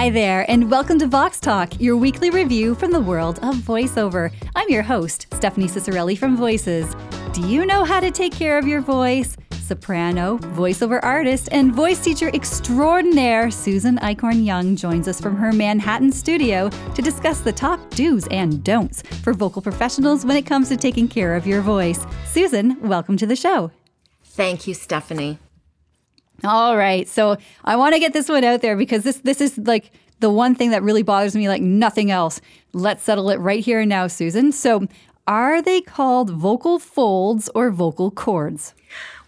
Hi there, and welcome to Vox Talk, your weekly review from the world of voiceover. I'm your host, Stephanie Ciccarelli from Voices. Do you know how to take care of your voice? Soprano, voiceover artist, and voice teacher extraordinaire Susan Eichhorn Young joins us from her Manhattan studio to discuss the top do's and don'ts for vocal professionals when it comes to taking care of your voice. Susan, welcome to the show. Thank you, Stephanie. All right. So I want to get this one out there because this this is like the one thing that really bothers me like nothing else. Let's settle it right here and now, Susan. So are they called vocal folds or vocal cords?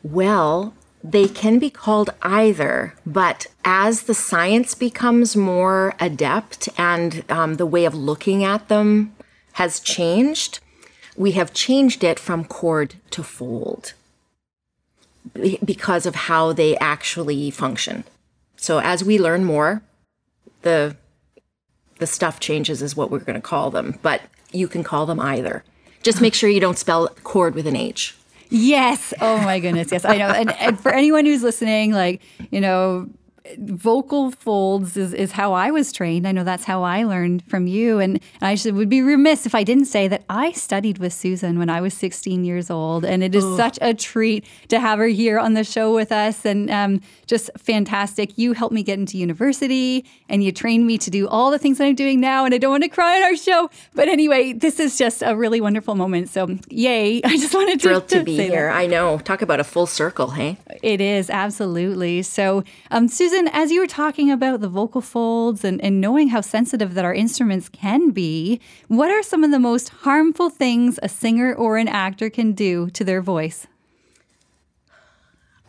Well, they can be called either, but as the science becomes more adept and um, the way of looking at them has changed, we have changed it from cord to fold because of how they actually function. So as we learn more, the the stuff changes is what we're going to call them, but you can call them either. Just make sure you don't spell cord with an H. Yes. Oh my goodness. Yes, I know. And, and for anyone who's listening, like, you know, vocal folds is, is how I was trained. I know that's how I learned from you. And I should, would be remiss if I didn't say that I studied with Susan when I was 16 years old. And it is Ugh. such a treat to have her here on the show with us. And um, just fantastic. You helped me get into university and you trained me to do all the things that I'm doing now. And I don't want to cry on our show. But anyway, this is just a really wonderful moment. So, yay. I just wanted to, Thrilled to, to be here. That. I know. Talk about a full circle, hey? It is, absolutely. So, um, Susan, Susan, as you were talking about the vocal folds and, and knowing how sensitive that our instruments can be, what are some of the most harmful things a singer or an actor can do to their voice?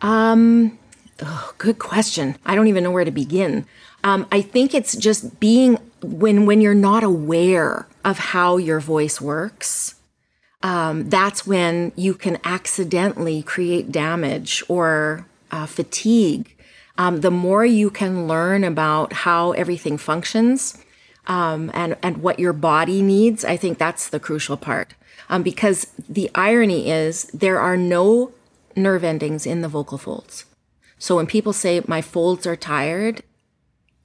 Um, oh, good question. I don't even know where to begin. Um, I think it's just being when when you're not aware of how your voice works. Um, that's when you can accidentally create damage or uh, fatigue um, the more you can learn about how everything functions um, and, and what your body needs, I think that's the crucial part. Um, because the irony is there are no nerve endings in the vocal folds. So when people say my folds are tired,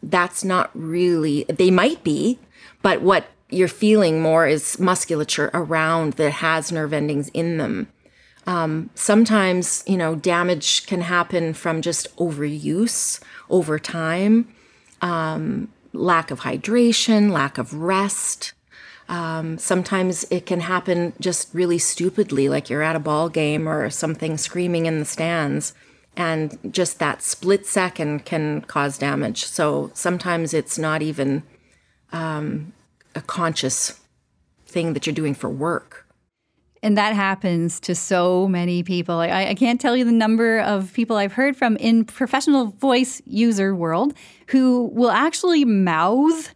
that's not really, they might be, but what you're feeling more is musculature around that has nerve endings in them. Um, sometimes, you know, damage can happen from just overuse over time, um, lack of hydration, lack of rest. Um, sometimes it can happen just really stupidly, like you're at a ball game or something screaming in the stands, and just that split second can cause damage. So sometimes it's not even um, a conscious thing that you're doing for work. And that happens to so many people. I, I, can't tell you the number of people I've heard from in professional voice user world who will actually mouth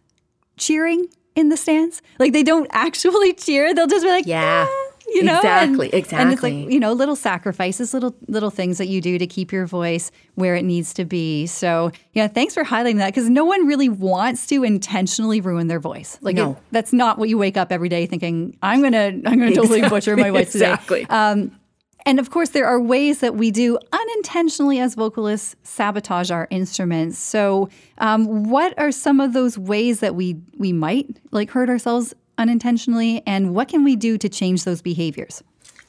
cheering in the stands. Like they don't actually cheer; they'll just be like, "Yeah." Ah you know exactly and, exactly and it's like you know little sacrifices little little things that you do to keep your voice where it needs to be so yeah thanks for highlighting that because no one really wants to intentionally ruin their voice like no. It, that's not what you wake up every day thinking i'm gonna i'm gonna totally exactly. butcher my voice today exactly um, and of course, there are ways that we do unintentionally as vocalists sabotage our instruments. So, um, what are some of those ways that we we might like hurt ourselves unintentionally, and what can we do to change those behaviors?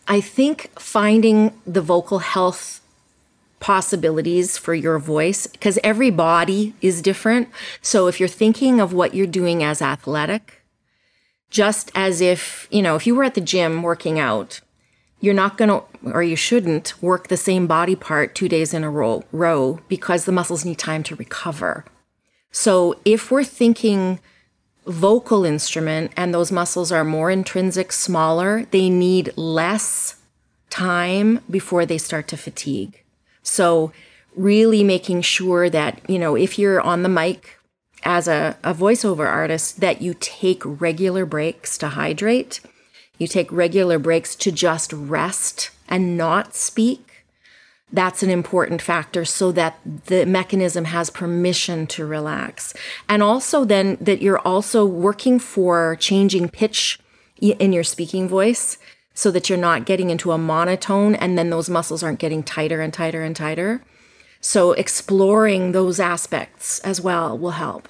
I think finding the vocal health possibilities for your voice, because every body is different. So if you're thinking of what you're doing as athletic, just as if, you know, if you were at the gym working out, you're not going to, or you shouldn't, work the same body part two days in a row, row because the muscles need time to recover. So if we're thinking, vocal instrument and those muscles are more intrinsic, smaller, they need less time before they start to fatigue. So, really making sure that, you know, if you're on the mic as a, a voiceover artist, that you take regular breaks to hydrate, you take regular breaks to just rest and not speak that's an important factor so that the mechanism has permission to relax. And also, then that you're also working for changing pitch in your speaking voice so that you're not getting into a monotone and then those muscles aren't getting tighter and tighter and tighter. So, exploring those aspects as well will help.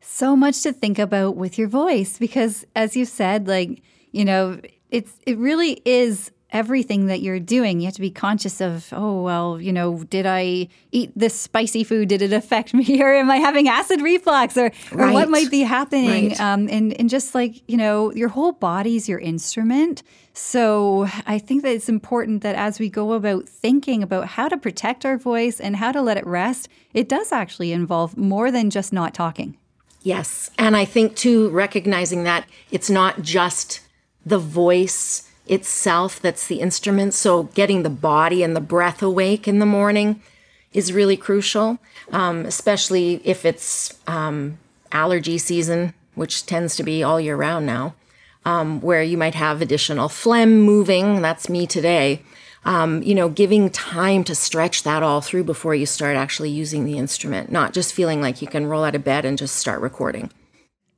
So much to think about with your voice because as you said, like, you know, it's it really is everything that you're doing. You have to be conscious of, oh, well, you know, did I eat this spicy food? Did it affect me? Or am I having acid reflux? Or, right. or what might be happening? Right. Um, and, and just like, you know, your whole body's your instrument. So I think that it's important that as we go about thinking about how to protect our voice and how to let it rest, it does actually involve more than just not talking. Yes. And I think too, recognizing that it's not just the voice itself that's the instrument. So getting the body and the breath awake in the morning is really crucial, um, especially if it's um, allergy season, which tends to be all year round now, um, where you might have additional phlegm moving. That's me today. Um, you know, giving time to stretch that all through before you start actually using the instrument, not just feeling like you can roll out of bed and just start recording.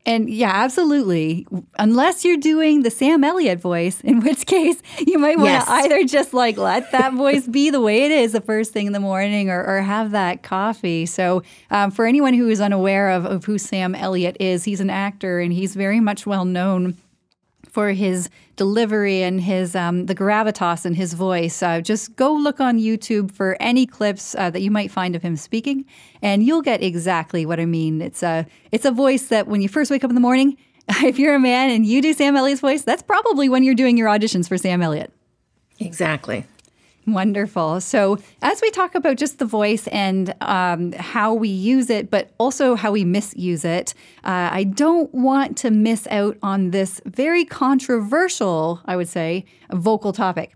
And yeah, absolutely. Unless you're doing the Sam Elliott voice, in which case you might want yes. to either just like let that voice be the way it is the first thing in the morning or, or have that coffee. So, um, for anyone who is unaware of, of who Sam Elliott is, he's an actor and he's very much well known for his delivery and his um, the gravitas in his voice. Uh, just go look on YouTube for any clips uh, that you might find of him speaking, and you'll get exactly what I mean. It's a it's a voice that when you first wake up in the morning, if you're a man and you do Sam Elliott's voice, that's probably when you're doing your auditions for Sam Elliott. Exactly. Wonderful. So, as we talk about just the voice and um, how we use it, but also how we misuse it, uh, I don't want to miss out on this very controversial, I would say, vocal topic.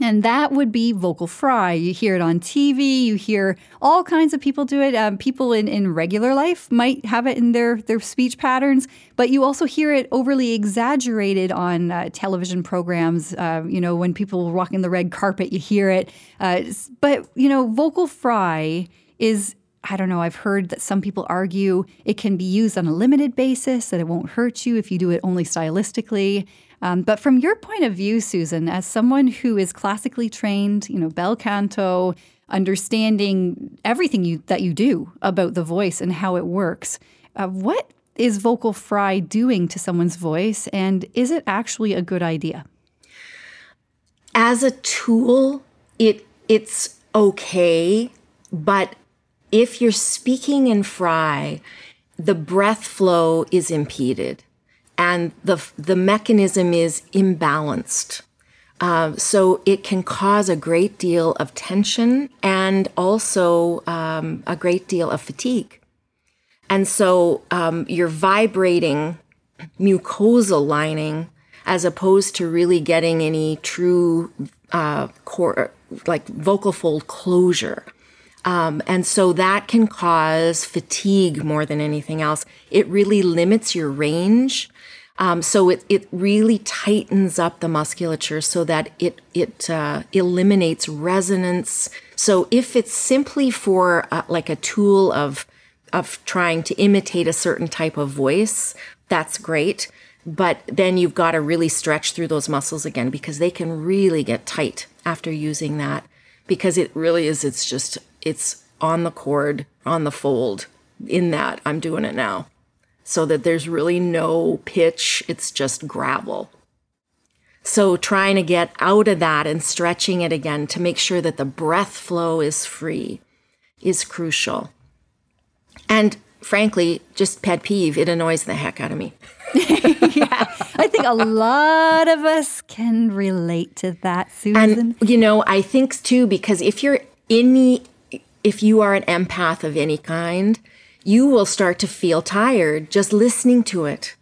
And that would be vocal fry. You hear it on TV. You hear all kinds of people do it. Um, people in, in regular life might have it in their, their speech patterns, but you also hear it overly exaggerated on uh, television programs. Uh, you know, when people walking the red carpet, you hear it. Uh, but, you know, vocal fry is I don't know, I've heard that some people argue it can be used on a limited basis, that it won't hurt you if you do it only stylistically. Um, but from your point of view, Susan, as someone who is classically trained, you know, bel canto, understanding everything you, that you do about the voice and how it works, uh, what is vocal fry doing to someone's voice, and is it actually a good idea? As a tool, it it's okay, but if you're speaking in fry, the breath flow is impeded and the, the mechanism is imbalanced. Uh, so it can cause a great deal of tension and also um, a great deal of fatigue. And so um, you're vibrating mucosal lining as opposed to really getting any true uh, core, like vocal fold closure. Um, and so that can cause fatigue more than anything else. It really limits your range um, so it, it really tightens up the musculature so that it, it uh, eliminates resonance. So if it's simply for uh, like a tool of, of trying to imitate a certain type of voice, that's great. But then you've got to really stretch through those muscles again because they can really get tight after using that because it really is, it's just, it's on the cord, on the fold. In that, I'm doing it now so that there's really no pitch, it's just gravel. So, trying to get out of that and stretching it again to make sure that the breath flow is free is crucial. And frankly, just pet peeve, it annoys the heck out of me. yeah, I think a lot of us can relate to that, Susan. And, you know, I think too, because if you're any, if you are an empath of any kind, you will start to feel tired just listening to it,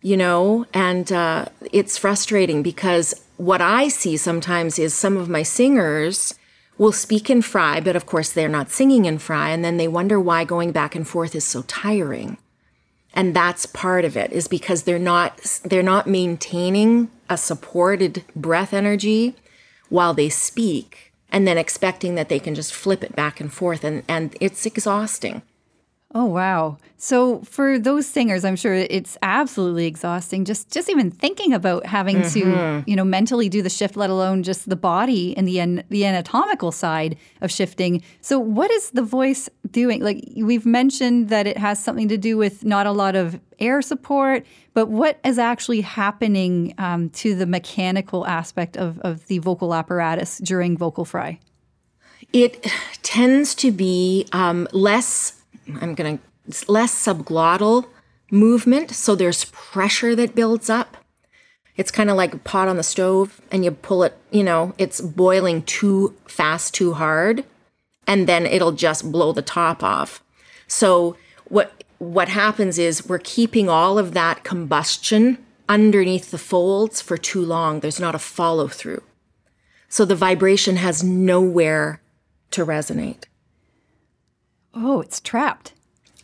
you know? And uh, it's frustrating because what I see sometimes is some of my singers will speak in fry, but of course they're not singing in fry. And then they wonder why going back and forth is so tiring. And that's part of it is because they're not, they're not maintaining a supported breath energy while they speak and then expecting that they can just flip it back and forth. And, and it's exhausting. Oh wow. So for those singers, I'm sure it's absolutely exhausting just just even thinking about having mm-hmm. to, you know, mentally do the shift let alone just the body and the an, the anatomical side of shifting. So what is the voice doing? Like we've mentioned that it has something to do with not a lot of air support, but what is actually happening um, to the mechanical aspect of, of the vocal apparatus during vocal fry? It tends to be um, less I'm going to, less subglottal movement. So there's pressure that builds up. It's kind of like a pot on the stove and you pull it, you know, it's boiling too fast, too hard, and then it'll just blow the top off. So what what happens is we're keeping all of that combustion underneath the folds for too long. There's not a follow through. So the vibration has nowhere to resonate. Oh, it's trapped.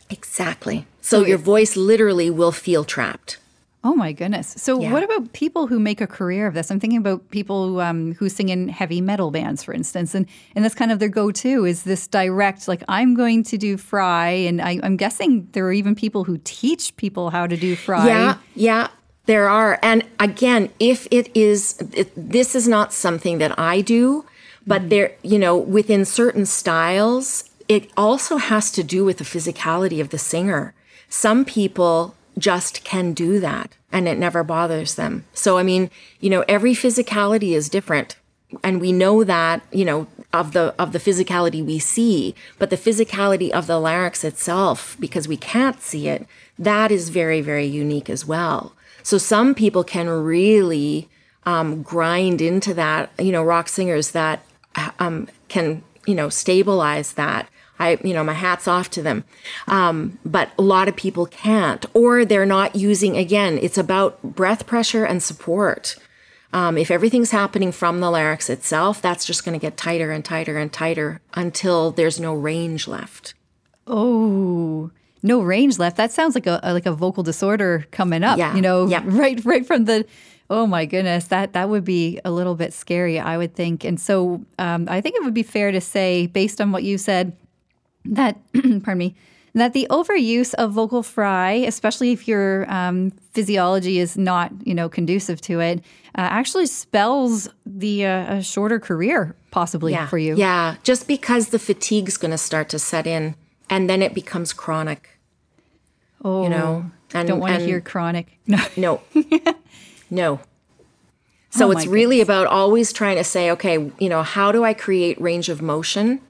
Exactly. So, so your voice literally will feel trapped. Oh my goodness! So, yeah. what about people who make a career of this? I'm thinking about people who, um, who sing in heavy metal bands, for instance, and and that's kind of their go-to is this direct, like I'm going to do fry, and I, I'm guessing there are even people who teach people how to do fry. Yeah, yeah, there are. And again, if it is, it, this is not something that I do, but mm-hmm. there, you know, within certain styles, it also has to do with the physicality of the singer. Some people just can do that and it never bothers them. So, I mean, you know, every physicality is different. And we know that, you know, of the of the physicality we see, but the physicality of the larynx itself, because we can't see it, that is very, very unique as well. So some people can really um, grind into that. You know, rock singers that um, can you know stabilize that I, you know, my hat's off to them. Um, but a lot of people can't, or they're not using, again, it's about breath pressure and support. Um, if everything's happening from the larynx itself, that's just going to get tighter and tighter and tighter until there's no range left. Oh, no range left. That sounds like a like a vocal disorder coming up. Yeah. You know, yeah. right right from the Oh my goodness, that that would be a little bit scary, I would think. And so, um, I think it would be fair to say, based on what you said, that pardon me that the overuse of vocal fry, especially if your um, physiology is not, you know, conducive to it, uh, actually spells the uh, a shorter career possibly yeah. for you. Yeah, just because the fatigue's going to start to set in, and then it becomes chronic. Oh, you know, and, don't want to hear chronic. No, no, no. So oh it's really goodness. about always trying to say, okay, you know, how do I create range of motion?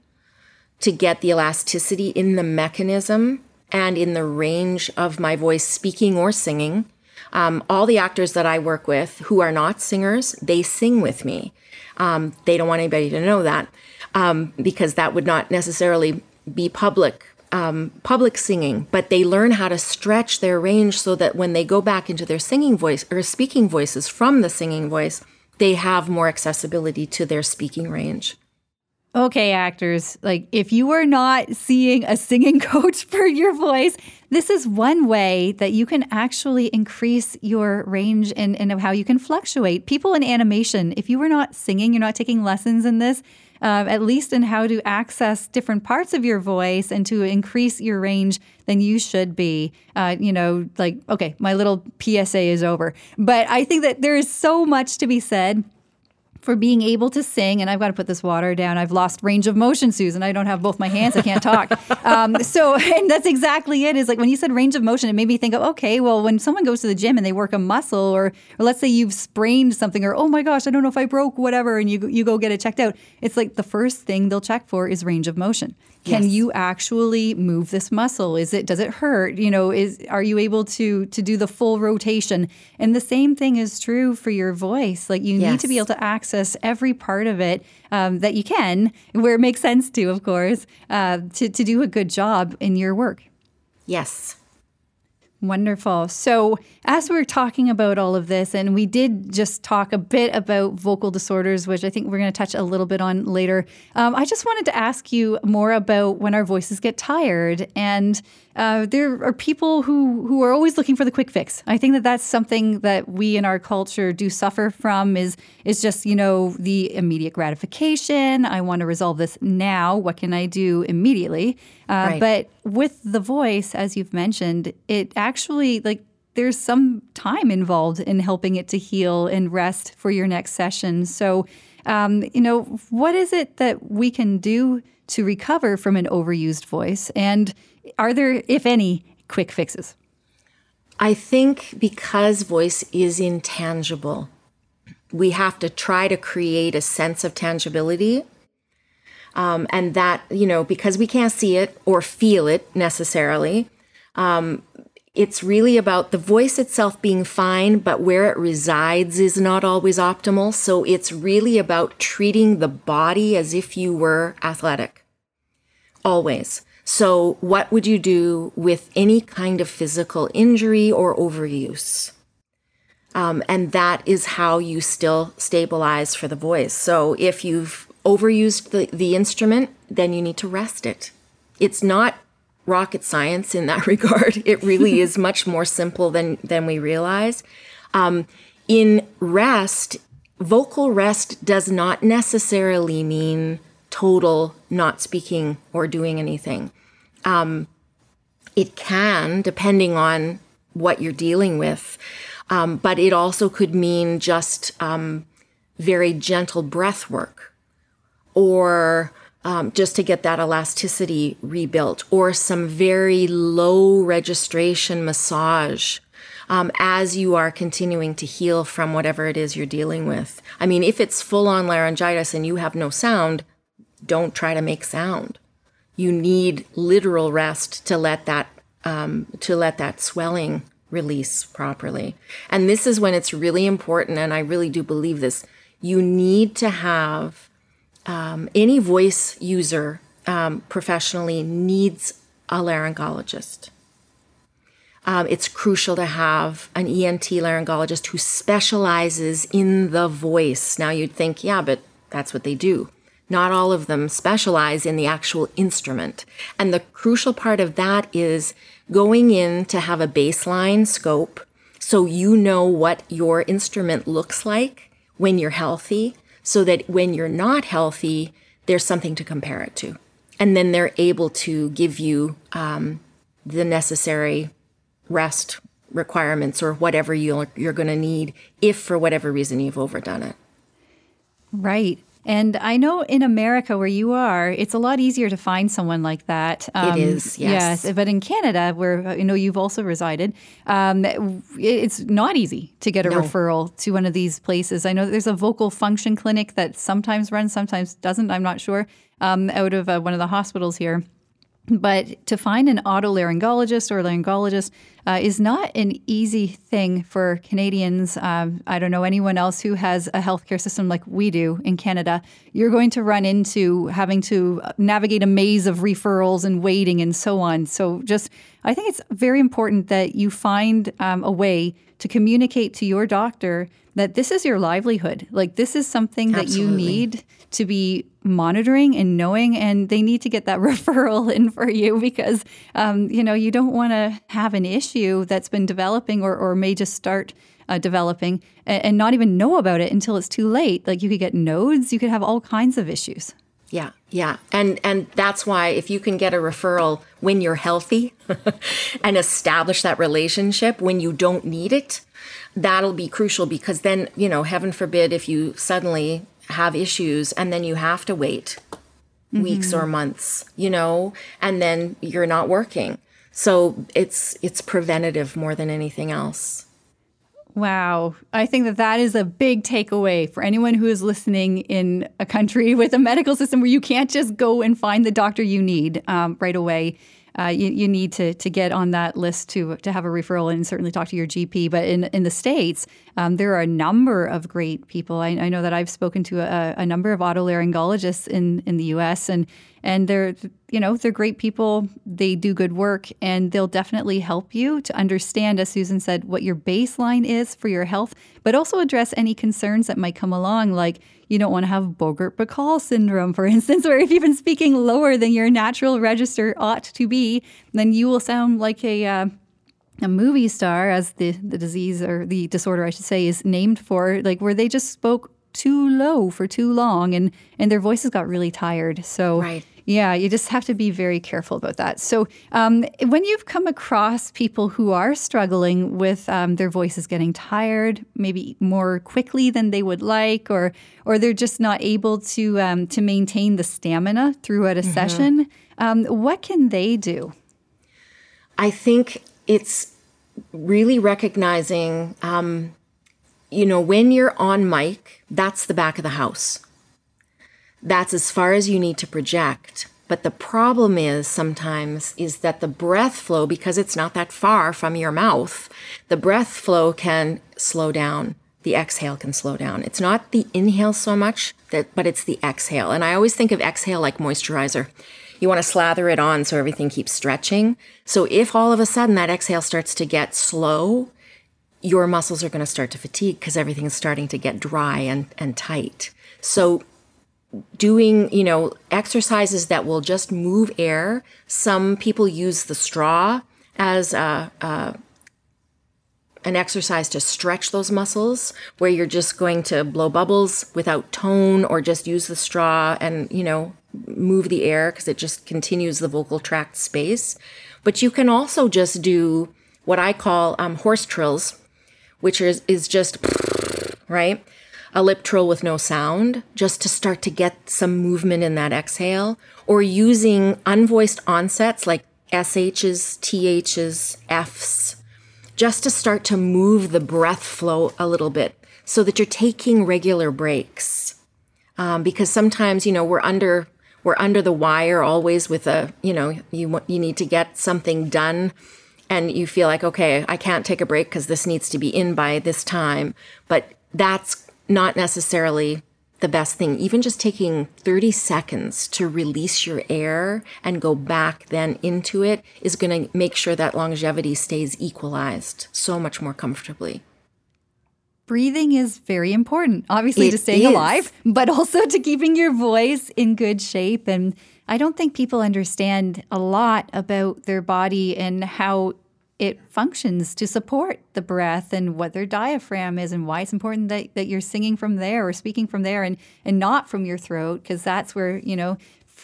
to get the elasticity in the mechanism and in the range of my voice, speaking or singing. Um, all the actors that I work with who are not singers, they sing with me. Um, they don't want anybody to know that um, because that would not necessarily be public um, public singing. But they learn how to stretch their range so that when they go back into their singing voice or speaking voices from the singing voice, they have more accessibility to their speaking range okay, actors, like if you are not seeing a singing coach for your voice, this is one way that you can actually increase your range and, and how you can fluctuate. People in animation, if you are not singing, you're not taking lessons in this, uh, at least in how to access different parts of your voice and to increase your range, then you should be. Uh, you know, like, okay, my little PSA is over. But I think that there is so much to be said for being able to sing. And I've got to put this water down. I've lost range of motion, Susan. I don't have both my hands. I can't talk. um, so, and that's exactly it. Is like when you said range of motion, it made me think of okay, well, when someone goes to the gym and they work a muscle, or or let's say you've sprained something, or oh my gosh, I don't know if I broke whatever, and you you go get it checked out. It's like the first thing they'll check for is range of motion. Can yes. you actually move this muscle? Is it does it hurt? You know, is are you able to to do the full rotation? And the same thing is true for your voice. Like you yes. need to be able to access every part of it um, that you can, where it makes sense to, of course, uh, to to do a good job in your work. Yes. Wonderful. So, as we're talking about all of this, and we did just talk a bit about vocal disorders, which I think we're going to touch a little bit on later, um, I just wanted to ask you more about when our voices get tired. And uh, there are people who, who are always looking for the quick fix. I think that that's something that we in our culture do suffer from is, is just, you know, the immediate gratification. I want to resolve this now. What can I do immediately? Uh, right. But with the voice, as you've mentioned, it actually like there's some time involved in helping it to heal and rest for your next session. So, um, you know, what is it that we can do to recover from an overused voice? And are there, if any, quick fixes? I think because voice is intangible, we have to try to create a sense of tangibility um, and that, you know, because we can't see it or feel it necessarily, um, it's really about the voice itself being fine, but where it resides is not always optimal. So it's really about treating the body as if you were athletic. Always. So, what would you do with any kind of physical injury or overuse? Um, and that is how you still stabilize for the voice. So, if you've overused the, the instrument, then you need to rest it. It's not rocket science in that regard. It really is much more simple than, than we realize. Um, in rest, vocal rest does not necessarily mean total not speaking or doing anything. Um, it can, depending on what you're dealing with, um, but it also could mean just um, very gentle breath work or um, just to get that elasticity rebuilt, or some very low registration massage um, as you are continuing to heal from whatever it is you're dealing with. I mean, if it's full on laryngitis and you have no sound, don't try to make sound. You need literal rest to let that um, to let that swelling release properly. And this is when it's really important, and I really do believe this. You need to have um, any voice user um, professionally needs a laryngologist. Um, it's crucial to have an ENT laryngologist who specializes in the voice. Now, you'd think, yeah, but that's what they do. Not all of them specialize in the actual instrument. And the crucial part of that is going in to have a baseline scope so you know what your instrument looks like when you're healthy so that when you're not healthy, there's something to compare it to. And then they're able to give you um, the necessary rest requirements or whatever you're, you're going to need if for whatever reason you've overdone it. Right. And I know in America where you are, it's a lot easier to find someone like that. Um, it is, yes. yes. But in Canada, where you know you've also resided, um, it's not easy to get a no. referral to one of these places. I know there's a vocal function clinic that sometimes runs, sometimes doesn't. I'm not sure. Um, out of uh, one of the hospitals here. But to find an otolaryngologist or laryngologist uh, is not an easy thing for Canadians. Um, I don't know anyone else who has a healthcare system like we do in Canada. You're going to run into having to navigate a maze of referrals and waiting and so on. So, just I think it's very important that you find um, a way to communicate to your doctor that this is your livelihood. Like, this is something Absolutely. that you need to be monitoring and knowing, and they need to get that referral in for you because, um, you know, you don't want to have an issue that's been developing or, or may just start uh, developing and, and not even know about it until it's too late. Like, you could get nodes, you could have all kinds of issues. Yeah, yeah. And and that's why if you can get a referral when you're healthy and establish that relationship when you don't need it, that'll be crucial because then, you know, heaven forbid if you suddenly have issues and then you have to wait mm-hmm. weeks or months, you know, and then you're not working. So it's it's preventative more than anything else. Wow. I think that that is a big takeaway for anyone who is listening in a country with a medical system where you can't just go and find the doctor you need um, right away uh, you, you, need to to get on that list to to have a referral and certainly talk to your GP. But in in the states, um, there are a number of great people. I, I know that I've spoken to a, a, number of otolaryngologists in in the U.S. and and they're you know they're great people they do good work and they'll definitely help you to understand as susan said what your baseline is for your health but also address any concerns that might come along like you don't want to have bogart-bacall syndrome for instance where if you've been speaking lower than your natural register ought to be then you will sound like a uh, a movie star, as the, the disease or the disorder, I should say, is named for, like where they just spoke too low for too long and, and their voices got really tired. So, Right. Yeah, you just have to be very careful about that. So, um, when you've come across people who are struggling with um, their voices getting tired, maybe more quickly than they would like, or or they're just not able to um, to maintain the stamina throughout a session, um, what can they do? I think it's really recognizing, um, you know, when you're on mic, that's the back of the house. That's as far as you need to project. But the problem is sometimes is that the breath flow, because it's not that far from your mouth, the breath flow can slow down. The exhale can slow down. It's not the inhale so much, that, but it's the exhale. And I always think of exhale like moisturizer. You want to slather it on so everything keeps stretching. So if all of a sudden that exhale starts to get slow, your muscles are going to start to fatigue because everything is starting to get dry and, and tight. So doing, you know, exercises that will just move air. Some people use the straw as a, a an exercise to stretch those muscles where you're just going to blow bubbles without tone or just use the straw and, you know, move the air because it just continues the vocal tract space. But you can also just do what I call um, horse trills, which is, is just, right? A lip trill with no sound, just to start to get some movement in that exhale, or using unvoiced onsets like SHs, THs, Fs, just to start to move the breath flow a little bit so that you're taking regular breaks. Um, because sometimes, you know, we're under we're under the wire always with a, you know, you you need to get something done and you feel like, okay, I can't take a break because this needs to be in by this time. But that's not necessarily the best thing. Even just taking 30 seconds to release your air and go back then into it is going to make sure that longevity stays equalized so much more comfortably. breathing is very important, obviously, to staying is. alive, but also to keeping your voice in good shape. And I don't think people understand a lot about their body and how it functions to support the breath and what their diaphragm is and why it's important that, that you're singing from there or speaking from there and, and not from your throat because that's where you know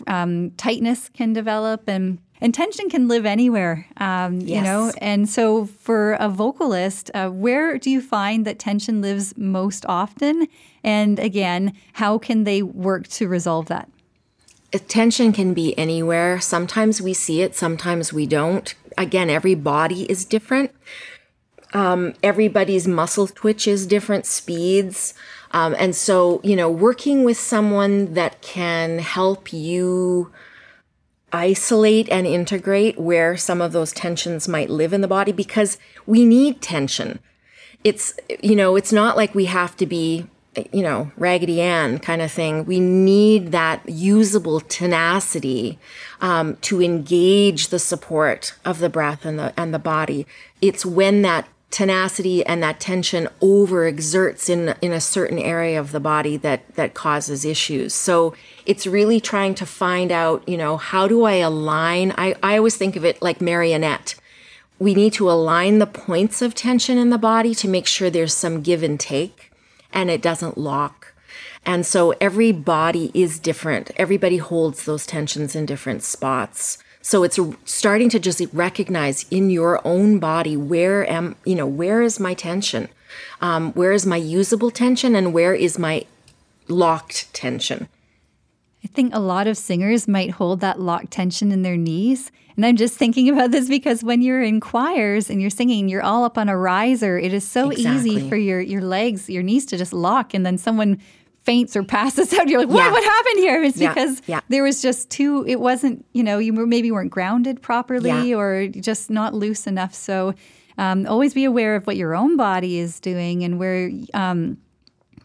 um, tightness can develop and and tension can live anywhere um, you know and so, for a vocalist, uh, where do you find that tension lives most often? And again, how can they work to resolve that? Attention can be anywhere. Sometimes we see it, sometimes we don't. Again, every body is different. Um, everybody's muscle twitches, different speeds. Um, and so, you know, working with someone that can help you isolate and integrate where some of those tensions might live in the body because we need tension. It's, you know, it's not like we have to be, you know, Raggedy Ann kind of thing. We need that usable tenacity um, to engage the support of the breath and the and the body. It's when that tenacity and that tension overexerts in in a certain area of the body that that causes issues. So it's really trying to find out, you know, how do I align? I, I always think of it like marionette. We need to align the points of tension in the body to make sure there's some give and take and it doesn't lock. And so every body is different. Everybody holds those tensions in different spots. So it's starting to just recognize in your own body where am you know where is my tension, um, where is my usable tension, and where is my locked tension. I think a lot of singers might hold that locked tension in their knees. And I'm just thinking about this because when you're in choirs and you're singing, you're all up on a riser. It is so easy for your, your legs, your knees to just lock, and then someone faints or passes out. You're like, what? Yeah. What happened here? It's Yeah, because yeah. there was just too. It wasn't. You know, you maybe weren't grounded properly or just not loose enough. So. Um, always be aware of what your own body is doing and where um,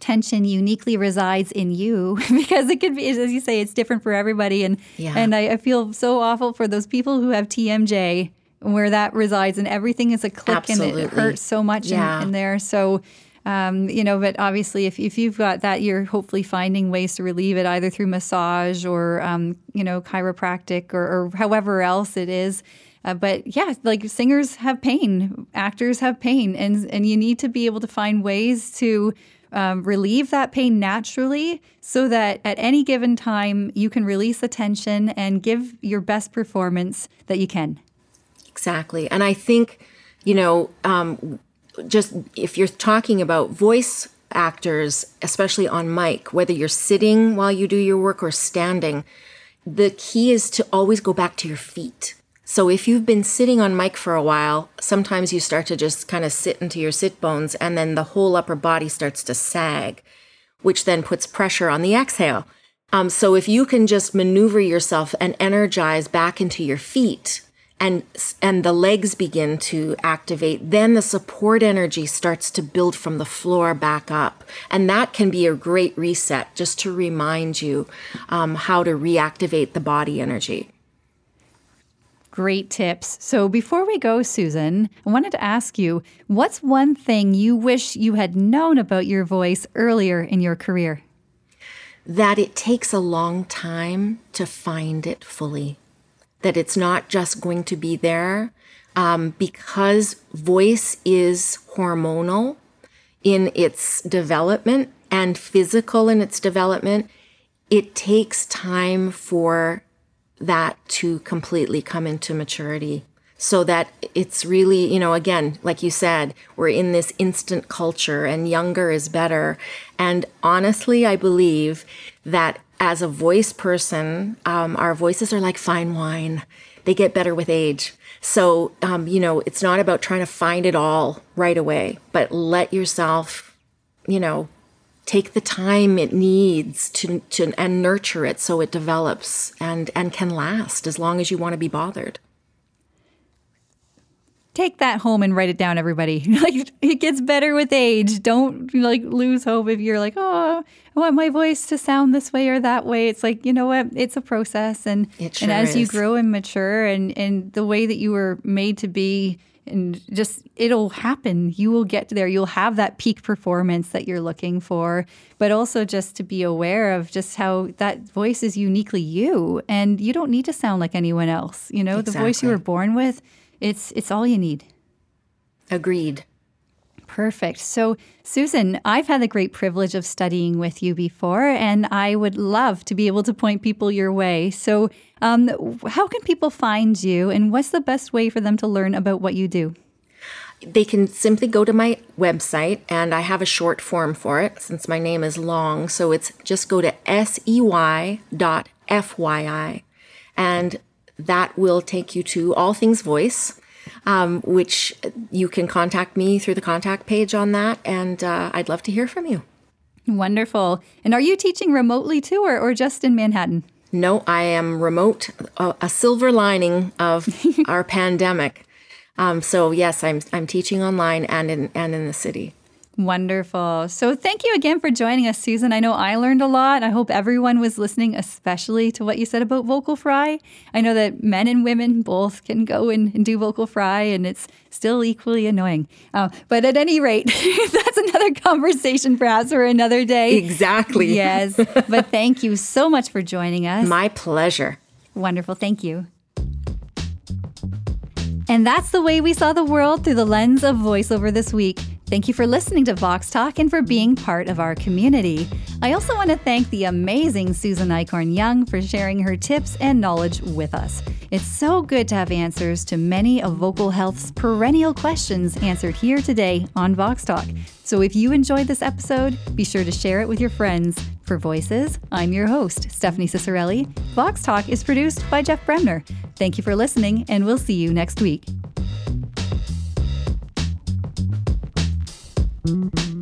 tension uniquely resides in you because it could be, as you say, it's different for everybody. And yeah. and I, I feel so awful for those people who have TMJ where that resides and everything is a click Absolutely. and it hurts so much yeah. in, in, there. So, um, you know, but obviously if, if you've got that, you're hopefully finding ways to relieve it either through massage or, um, you know, chiropractic or, or however else it is. Uh, but yeah, like singers have pain, actors have pain, and and you need to be able to find ways to um, relieve that pain naturally so that at any given time you can release the tension and give your best performance that you can. Exactly. And I think, you know, um, just if you're talking about voice actors, especially on mic, whether you're sitting while you do your work or standing, the key is to always go back to your feet. So if you've been sitting on mic for a while, sometimes you start to just kind of sit into your sit bones and then the whole upper body starts to sag, which then puts pressure on the exhale. Um, so if you can just maneuver yourself and energize back into your feet, and and the legs begin to activate then the support energy starts to build from the floor back up and that can be a great reset just to remind you um, how to reactivate the body energy Great tips. So, before we go, Susan, I wanted to ask you what's one thing you wish you had known about your voice earlier in your career? That it takes a long time to find it fully that it's not just going to be there um, because voice is hormonal in its development and physical in its development. It takes time for that to completely come into maturity so that it's really, you know, again, like you said, we're in this instant culture and younger is better. And honestly, I believe that as a voice person, um, our voices are like fine wine. They get better with age. So, um, you know, it's not about trying to find it all right away, but let yourself, you know, take the time it needs to, to and nurture it so it develops and, and can last as long as you want to be bothered. Take that home and write it down everybody. Like it gets better with age. Don't like lose hope if you're like oh i want my voice to sound this way or that way. It's like you know what? It's a process and sure and as is. you grow and mature and and the way that you were made to be and just it'll happen you will get there you'll have that peak performance that you're looking for but also just to be aware of just how that voice is uniquely you and you don't need to sound like anyone else you know exactly. the voice you were born with it's it's all you need. Agreed. Perfect. So, Susan, I've had the great privilege of studying with you before, and I would love to be able to point people your way. So, um, how can people find you, and what's the best way for them to learn about what you do? They can simply go to my website, and I have a short form for it since my name is long. So, it's just go to sey.fyi, and that will take you to All Things Voice, um, which you can contact me through the contact page on that. And uh, I'd love to hear from you. Wonderful. And are you teaching remotely too, or, or just in Manhattan? No, I am remote, a, a silver lining of our pandemic. Um, so yes, I'm I'm teaching online and in and in the city. Wonderful. So, thank you again for joining us, Susan. I know I learned a lot. I hope everyone was listening, especially to what you said about vocal fry. I know that men and women both can go and, and do vocal fry, and it's still equally annoying. Uh, but at any rate, that's another conversation perhaps for another day. Exactly. Yes. But thank you so much for joining us. My pleasure. Wonderful. Thank you. And that's the way we saw the world through the lens of voiceover this week. Thank you for listening to Vox Talk and for being part of our community. I also want to thank the amazing Susan Eichhorn Young for sharing her tips and knowledge with us. It's so good to have answers to many of vocal health's perennial questions answered here today on Vox Talk. So if you enjoyed this episode, be sure to share it with your friends. For Voices, I'm your host, Stephanie Ciccarelli. Vox Talk is produced by Jeff Bremner. Thank you for listening, and we'll see you next week. Mm-hmm.